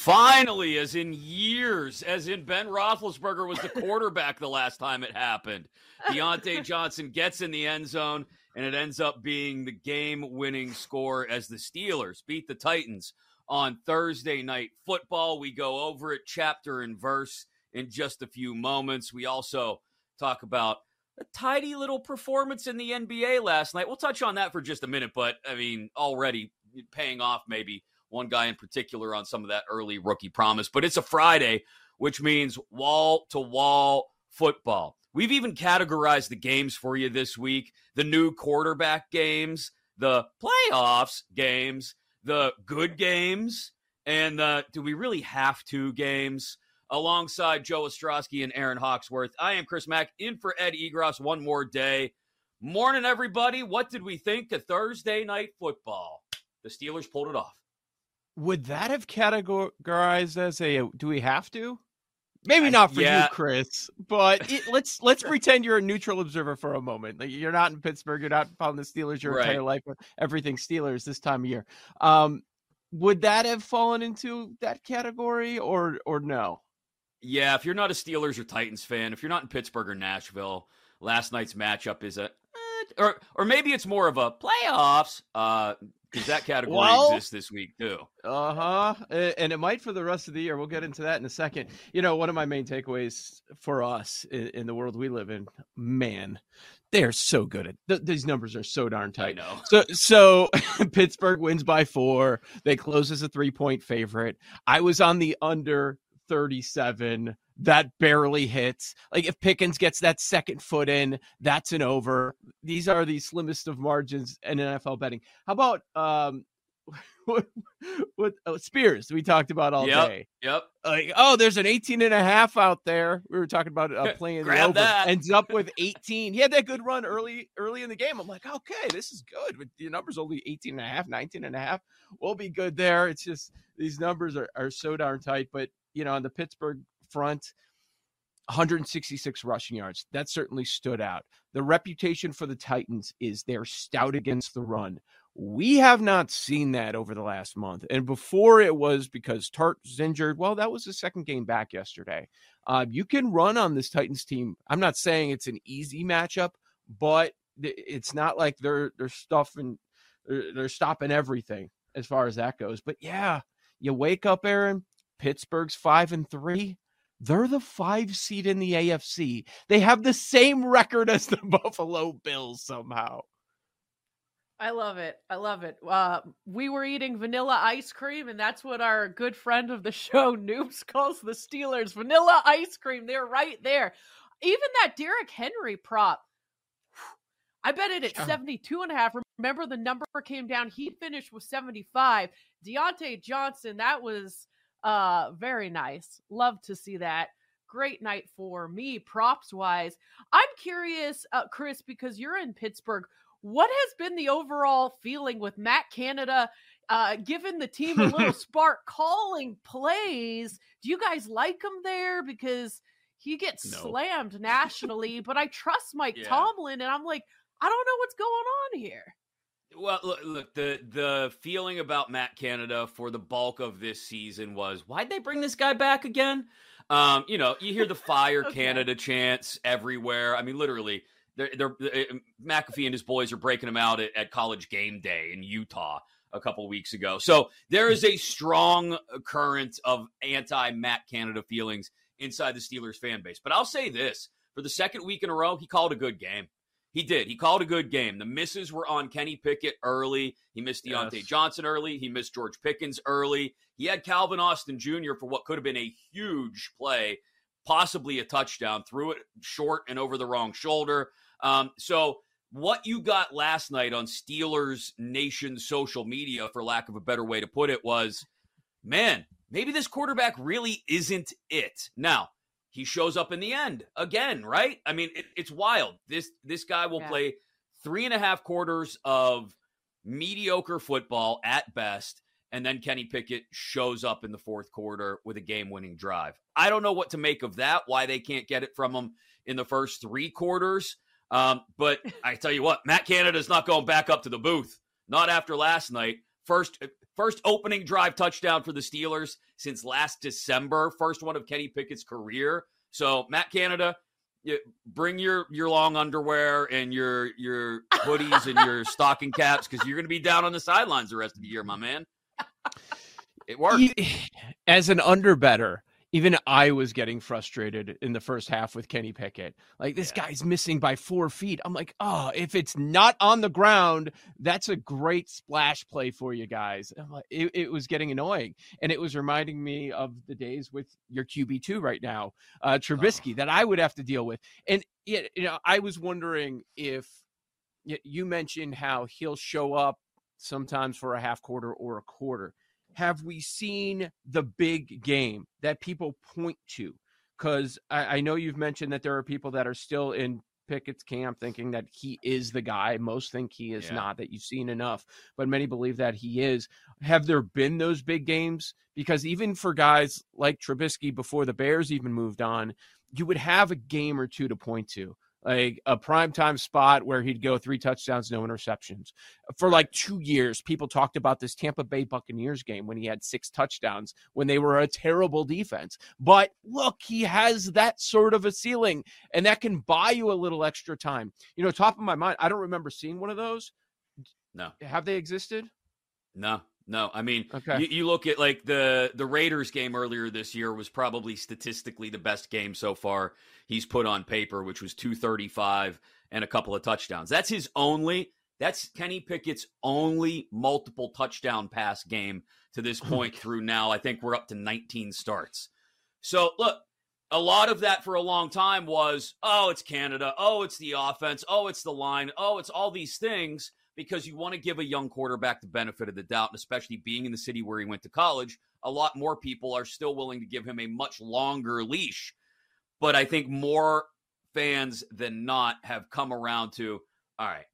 Finally, as in years, as in Ben Roethlisberger was the quarterback the last time it happened. Diontae Johnson gets in the end zone, and it ends up being the game winning score as the Steelers beat the Titans on Thursday night football. We go over it chapter and verse in just a few moments. We also talk about a tidy little performance in the NBA last night. We'll touch on that for just a minute, but I mean, already paying off maybe one guy in particular on some of that early rookie promise. But it's a Friday, which means wall to wall football. We've even categorized the games for you this week the new quarterback games, the playoffs games, the good games, and the do we really have to games? Alongside Joe Ostrowski and Erin Hawksworth, I am Chris Mack in for Ed Egros one more day. Morning, everybody. What did we think of Thursday night football? The Steelers pulled it off. Would that have categorized as a do we have to? Maybe not for yeah. you, Chris, but it, let's let's pretend you're a neutral observer for a moment. Like you're not in Pittsburgh, you're not following the Steelers your right. entire life, everything Steelers this time of year. Um, would that have fallen into that category or or no? Yeah, if you're not a Steelers or Titans fan, if you're not in Pittsburgh or Nashville, last night's matchup is a, eh, or or maybe it's more of a playoffs. Uh, because that category well, exists this week too. Uh huh. And it might for the rest of the year. We'll get into that in a second. You know, one of my main takeaways for us in, in the world we live in, man, they are so good at th- these numbers are so darn tight. I know. So, so Pittsburgh wins by four. They close as a three point favorite. I was on the under 37 that barely hits. Like if Pickens gets that second foot in, that's an over. These are the slimmest of margins in NFL betting. How about um what, what oh, Spears we talked about all yep, day. Yep. Like, oh, there's an 18 and a half out there. We were talking about uh, playing Grab over. That. Ends up with 18. He had that good run early early in the game. I'm like, okay, this is good. But the numbers only 18 and a half, 19 and a half. We'll be good there. It's just these numbers are, are so darn tight. But you know, on the Pittsburgh front, 166 rushing yards. That certainly stood out. The reputation for the Titans is they're stout against the run. We have not seen that over the last month. And before it was because Tart was injured. Well, that was the second game back yesterday. Uh, you can run on this Titans team. I'm not saying it's an easy matchup, but it's not like they're they're stuffing they're, they're stopping everything as far as that goes. But yeah, you wake up, Erin. Pittsburgh's five and three. They're the five seed in the AFC. They have the same record as the Buffalo Bills somehow. I love it. I love it. Uh, we were eating vanilla ice cream, and that's what our good friend of the show, Noobs, calls the Steelers vanilla ice cream. They're right there. Even that Derrick Henry prop, I bet it at 72 and a half. Remember, the number came down. He finished with 75. Diontae Johnson, that was uh, very nice. Love to see that. Great night for me, props wise. I'm curious, uh, Chris, because you're in Pittsburgh. What has been the overall feeling with Matt Canada? Uh, giving the team a little spark, calling plays. Do you guys like him there? Because he gets no. slammed nationally, but I trust Mike yeah. Tomlin, and I'm like, I don't know what's going on here. Well, look, look, the the feeling about Matt Canada for the bulk of this season was why'd they bring this guy back again? Um, you know, you hear the fire okay. Canada chants everywhere. I mean, literally, they're, they're, they're, uh, McAfee and his boys are breaking them out at, at college game day in Utah a couple weeks ago. So there is a strong current of anti Matt Canada feelings inside the Steelers fan base. But I'll say this for the second week in a row, he called a good game. He did. He called a good game. The misses were on Kenny Pickett early. He missed Diontae yes. Johnson early. He missed George Pickens early. He had Calvin Austin Jr. for what could have been a huge play, possibly a touchdown. Threw it short and over the wrong shoulder. Um, so what you got last night on Steelers Nation social media, for lack of a better way to put it, was man, maybe this quarterback really isn't it. Now, he shows up in the end again, right? I mean, it, it's wild. This this guy will yeah. play three and a half quarters of mediocre football at best, and then Kenny Pickett shows up in the fourth quarter with a game-winning drive. I don't know what to make of that. Why they can't get it from him in the first three quarters. Um, but I tell you what, Matt Canada's not going back up to the booth. Not after last night. First first opening drive touchdown for the Steelers since last December. First one of Kenny Pickett's career. So Matt Canada, bring your your long underwear and your your hoodies and your stocking caps because you're going to be down on the sidelines the rest of the year, my man. It worked. As an underbetter, even I was getting frustrated in the first half with Kenny Pickett. Like this yeah. guy's missing by four feet. I'm like, oh, if it's not on the ground, that's a great splash play for you guys. Like, it, it, was getting annoying, and it was reminding me of the days with your QB two right now, uh, Trubisky, oh. that I would have to deal with. And you know, I was wondering if you mentioned how he'll show up sometimes for a half quarter or a quarter have we seen the big game that people point to? Because I, I, know you've mentioned that there are people that are still in Pickett's camp thinking that he is the guy. Most think he is yeah. not, that you've seen enough, but many believe that he is. Have there been those big games? Because even for guys like Trubisky before the Bears even moved on, you would have a game or two to point to like a primetime spot where he'd go three touchdowns, no interceptions. For like two years, people talked about this Tampa Bay Buccaneers game when he had six touchdowns when they were a terrible defense. But look, he has that sort of a ceiling, and that can buy you a little extra time. You know, top of my mind, I don't remember seeing one of those. No. Have they existed? No. No, I mean, okay. you, you, look at like the the Raiders game earlier this year was probably statistically the best game so far he's put on paper, which was 235 and a couple of touchdowns. That's his only. That's Kenny Pickett's only multiple touchdown pass game to this oh point through now. I think we're up to 19 starts. So look, a lot of that for a long time was, oh, it's Canada. Oh, it's the offense. Oh, it's the line. Oh, it's all these things because you want to give a young quarterback the benefit of the doubt, and especially being in the city where he went to college, a lot more people are still willing to give him a much longer leash. But I think more fans than not have come around to, all right,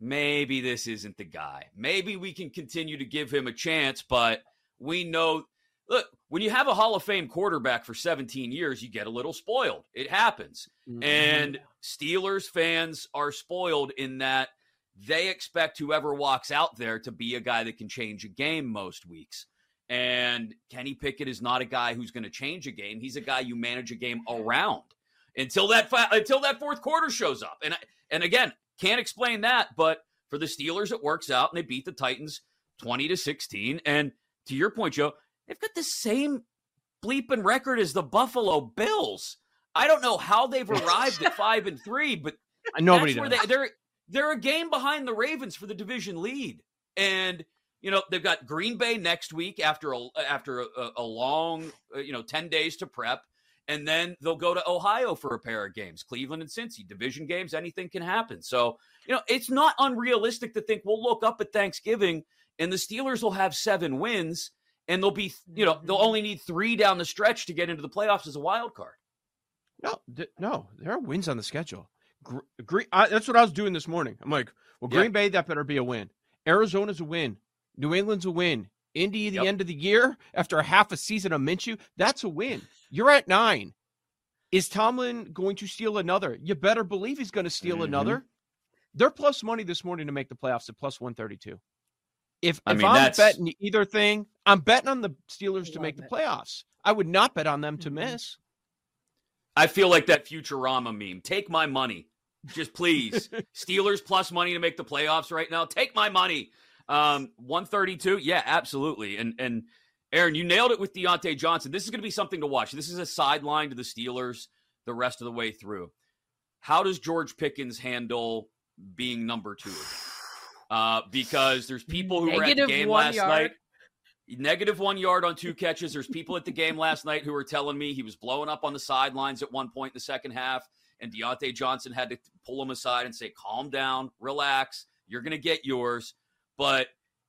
maybe this isn't the guy. Maybe we can continue to give him a chance, but we know look, when you have a Hall of Fame quarterback for 17 years, you get a little spoiled. It happens. Mm-hmm. And Steelers fans are spoiled in that they expect whoever walks out there to be a guy that can change a game most weeks. And Kenny Pickett is not a guy who's going to change a game. He's a guy you manage a game around until that until that fourth quarter shows up. And and again, can't explain that, but for the Steelers it works out and they beat the Titans 20 to 16 and to your point, Joe, they've got the same bleeping record as the Buffalo Bills. I don't know how they've arrived at 5 and 3, but nobody that's knows. They, they're they're a game behind the Ravens for the division lead. And you know they've got Green Bay next week after a after a, a long uh, you know 10 days to prep and then they'll go to Ohio for a pair of games. Cleveland and Cincy, division games, anything can happen. So, you know, it's not unrealistic to think we'll look up at Thanksgiving and the Steelers will have 7 wins and they'll be, you know, they'll only need 3 down the stretch to get into the playoffs as a wild card. No, th- no, there are wins on the schedule. Green, I, that's what I was doing this morning. I'm like, well, Green Bay, that better be a win. Arizona's a win. New England's a win. Indy, the yep. end of the year after a half a season of Minshew, that's a win. You're at nine. Is Tomlin going to steal another? You better believe he's going to steal mm-hmm. another. They're plus money this morning to make the playoffs at plus 132. If, I if mean, I'm that's... betting either thing, I'm betting on the Steelers to make it. the playoffs. I would not bet on them to mm-hmm. miss. I feel like that Futurama meme. Take my money. Just please. Steelers plus money to make the playoffs right now. Take my money. Um, 132. Yeah, absolutely. And and Erin, you nailed it with Diontae Johnson. This is going to be something to watch. This is a sideline to the Steelers the rest of the way through. How does George Pickens handle being number two? Uh, because there's people who Negative were at the game last yard. night. Negative one yard on two catches. There's people at the game last night who were telling me he was blowing up on the sidelines at one point in the second half, and Diontae Johnson had to pull him aside and say, "Calm down, relax. You're going to get yours." But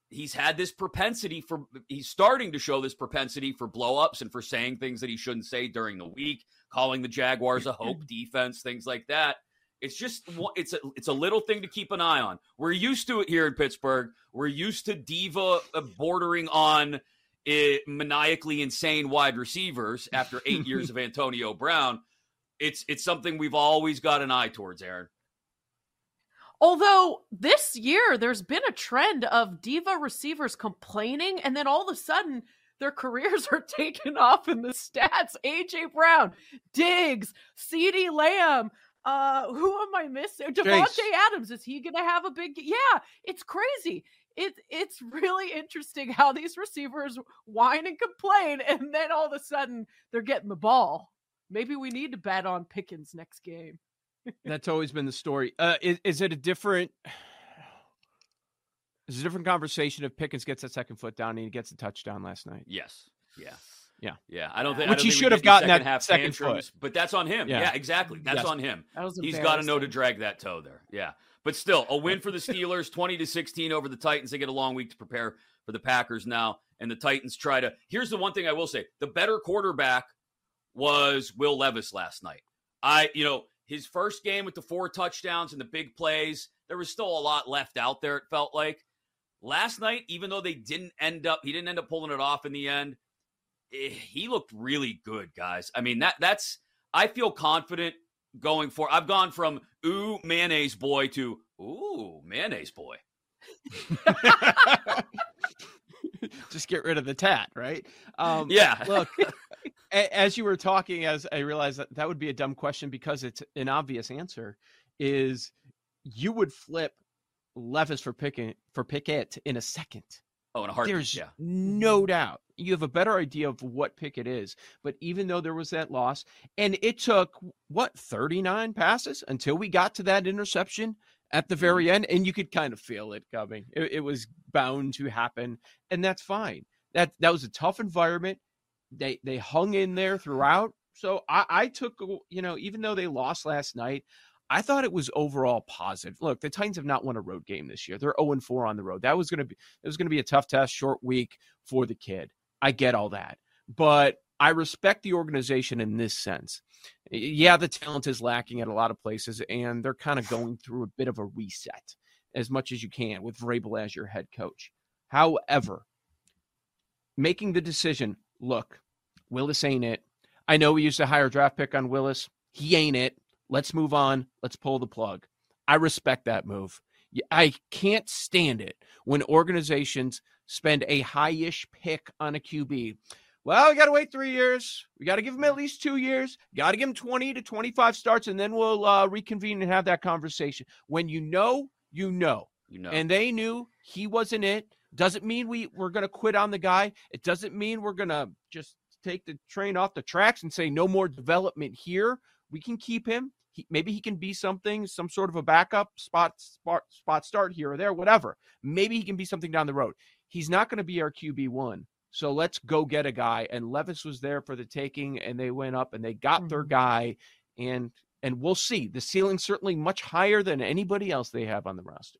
he's had this propensity for he's starting to show this propensity for blowups and for saying things that he shouldn't say during the week, calling the Jaguars a hope defense, things like that. It's just it's a it's a little thing to keep an eye on. We're used to it here in Pittsburgh. We're used to diva uh, bordering on it, uh, maniacally insane wide receivers after eight years of Antonio Brown. It's it's something we've always got an eye towards, Erin. Although this year there's been a trend of diva receivers complaining, and then all of a sudden their careers are taken off in the stats. AJ Brown, Diggs, CeeDee Lamb. Uh, who am I missing? Davante Adams. Is he gonna have a big? Yeah, it's crazy. It it's really interesting how these receivers whine and complain, and then all of a sudden they're getting the ball. Maybe we need to bet on Pickens next game. That's always been the story. Uh, is, is it a different? Is a different conversation if Pickens gets that second foot down and he gets a touchdown last night? Yes. Yeah. Yeah. Yeah. I don't think which I don't he think should have gotten second that half second tantrums, foot. But that's on him. Yeah. Yeah, exactly. That's Yes. on him. That was He's got to know to drag that toe there. Yeah. But still, a win for the Steelers, 20 to 16 over the Titans. They get a long week to prepare for the Packers now. And the Titans try to. Here's the one thing I will say the better quarterback was Will Levis last night. I, you know, his first game with the four touchdowns and the big plays, there was still a lot left out there, it felt like. Last night, even though they didn't end up, he didn't end up pulling it off in the end. eh, He looked really good, guys. I mean, that that's I feel confident going for. I've gone from ooh mayonnaise boy to ooh mayonnaise boy. Just get rid of the tat, right? Um, Yeah, Look, as you were talking, as I realized that that would be a dumb question because it's an obvious answer. Is you would flip Levis for Pickett for Pickett in a second. oh, in a heartbeat. There's Yeah, no doubt. You have a better idea of what Pickett is. But even though there was that loss, and it took what 39 passes until we got to that interception at the mm-hmm. very end, and you could kind of feel it coming. It, it was bound to happen, and that's fine. That that was a tough environment. They they hung in there throughout. So I, I took you know even though they lost last night, I thought it was overall positive. Look, the Titans have not won a road game this year. They're 0 4 on the road. That was going to be it was going to be a tough test, short week for the kid. I get all that. But I respect the organization in this sense. Yeah, the talent is lacking at a lot of places, and they're kind of going through a bit of a reset as much as you can with Vrabel as your head coach. However, making the decision, look, Willis ain't it. I know we used a higher draft pick on Willis. He ain't it. Let's move on. Let's pull the plug. I respect that move. I can't stand it when organizations spend a high-ish pick on a QB. Well, we got to wait three years. We got to give him at least two years. Got to give him 20 to 25 starts, and then we'll uh, reconvene and have that conversation. When you know, you know. you know. And they knew he wasn't it. Doesn't mean we, we're going to quit on the guy. It doesn't mean we're going to just take the train off the tracks and say no more development here. We can keep him. He, maybe he can be something, some sort of a backup spot, spot, spot start here or there, whatever. Maybe he can be something down the road. He's not going to be our QB one. So let's go get a guy. And Levis was there for the taking, and they went up and they got their Mhm. guy. And and we'll see. The ceiling's certainly much higher than anybody else they have on the roster.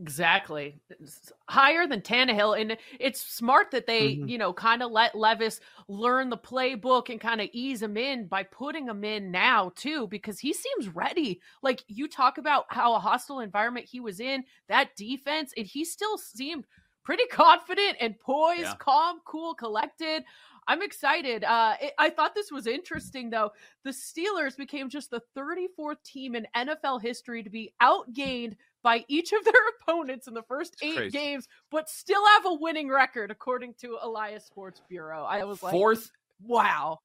Exactly. It's higher than Tannehill. And it's smart that they, Mhm. you know, kind of let Levis learn the playbook and kind of ease him in by putting him in now, too, because he seems ready. Like you talk about how a hostile environment he was in, that defense, and he still seemed pretty confident and poised, Yeah. calm, cool, collected. I'm excited. Uh, it, I thought this was interesting, though. The Steelers became just the 34th team in NFL history to be outgained by each of their opponents in the first It's eight crazy. games, but still have a winning record, according to Elias Sports Bureau. I was like, fourth wow.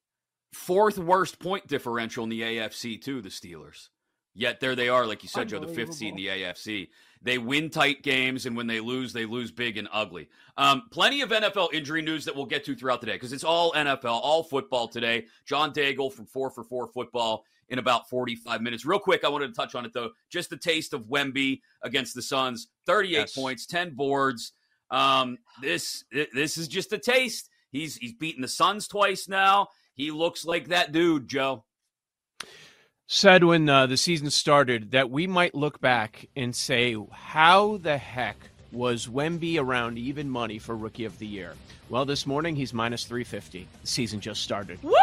fourth worst point differential in the AFC too, the Steelers. Yet there they are, like you said, Joe, the fifth seed in the AFC. They win tight games, and when they lose, they lose big and ugly. Um, plenty of NFL injury news that we'll get to throughout the day because it's all NFL, all football today. John Daigle from Four for Four Football in about 45 minutes. Real quick, I wanted to touch on it though. Just the taste of Wemby against the Suns 38 Yes. points, 10 boards. Um, this this is just a taste. He's he's beaten the Suns twice now. He looks like that dude, Joe. Said when uh, the season started that we might look back and say, how the heck was Wemby around even money for Rookie of the Year? Well, this morning he's minus 350. The season just started. Woo!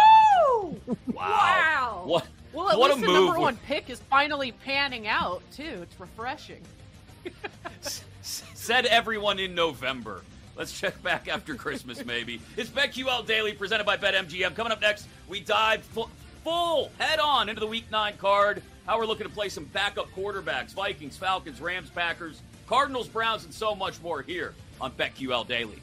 Wow. What Well, at What a least the number one pick is finally panning out, too. It's refreshing. said everyone in November. Let's check back after Christmas, maybe. It's BetQL Daily presented by BetMGM. Coming up next, we dive fu- full head on into the Week Nine card. how we're looking to play some backup quarterbacks, Vikings, Falcons, Rams, Packers, Cardinals, Browns, and so much more here on BetQL Daily.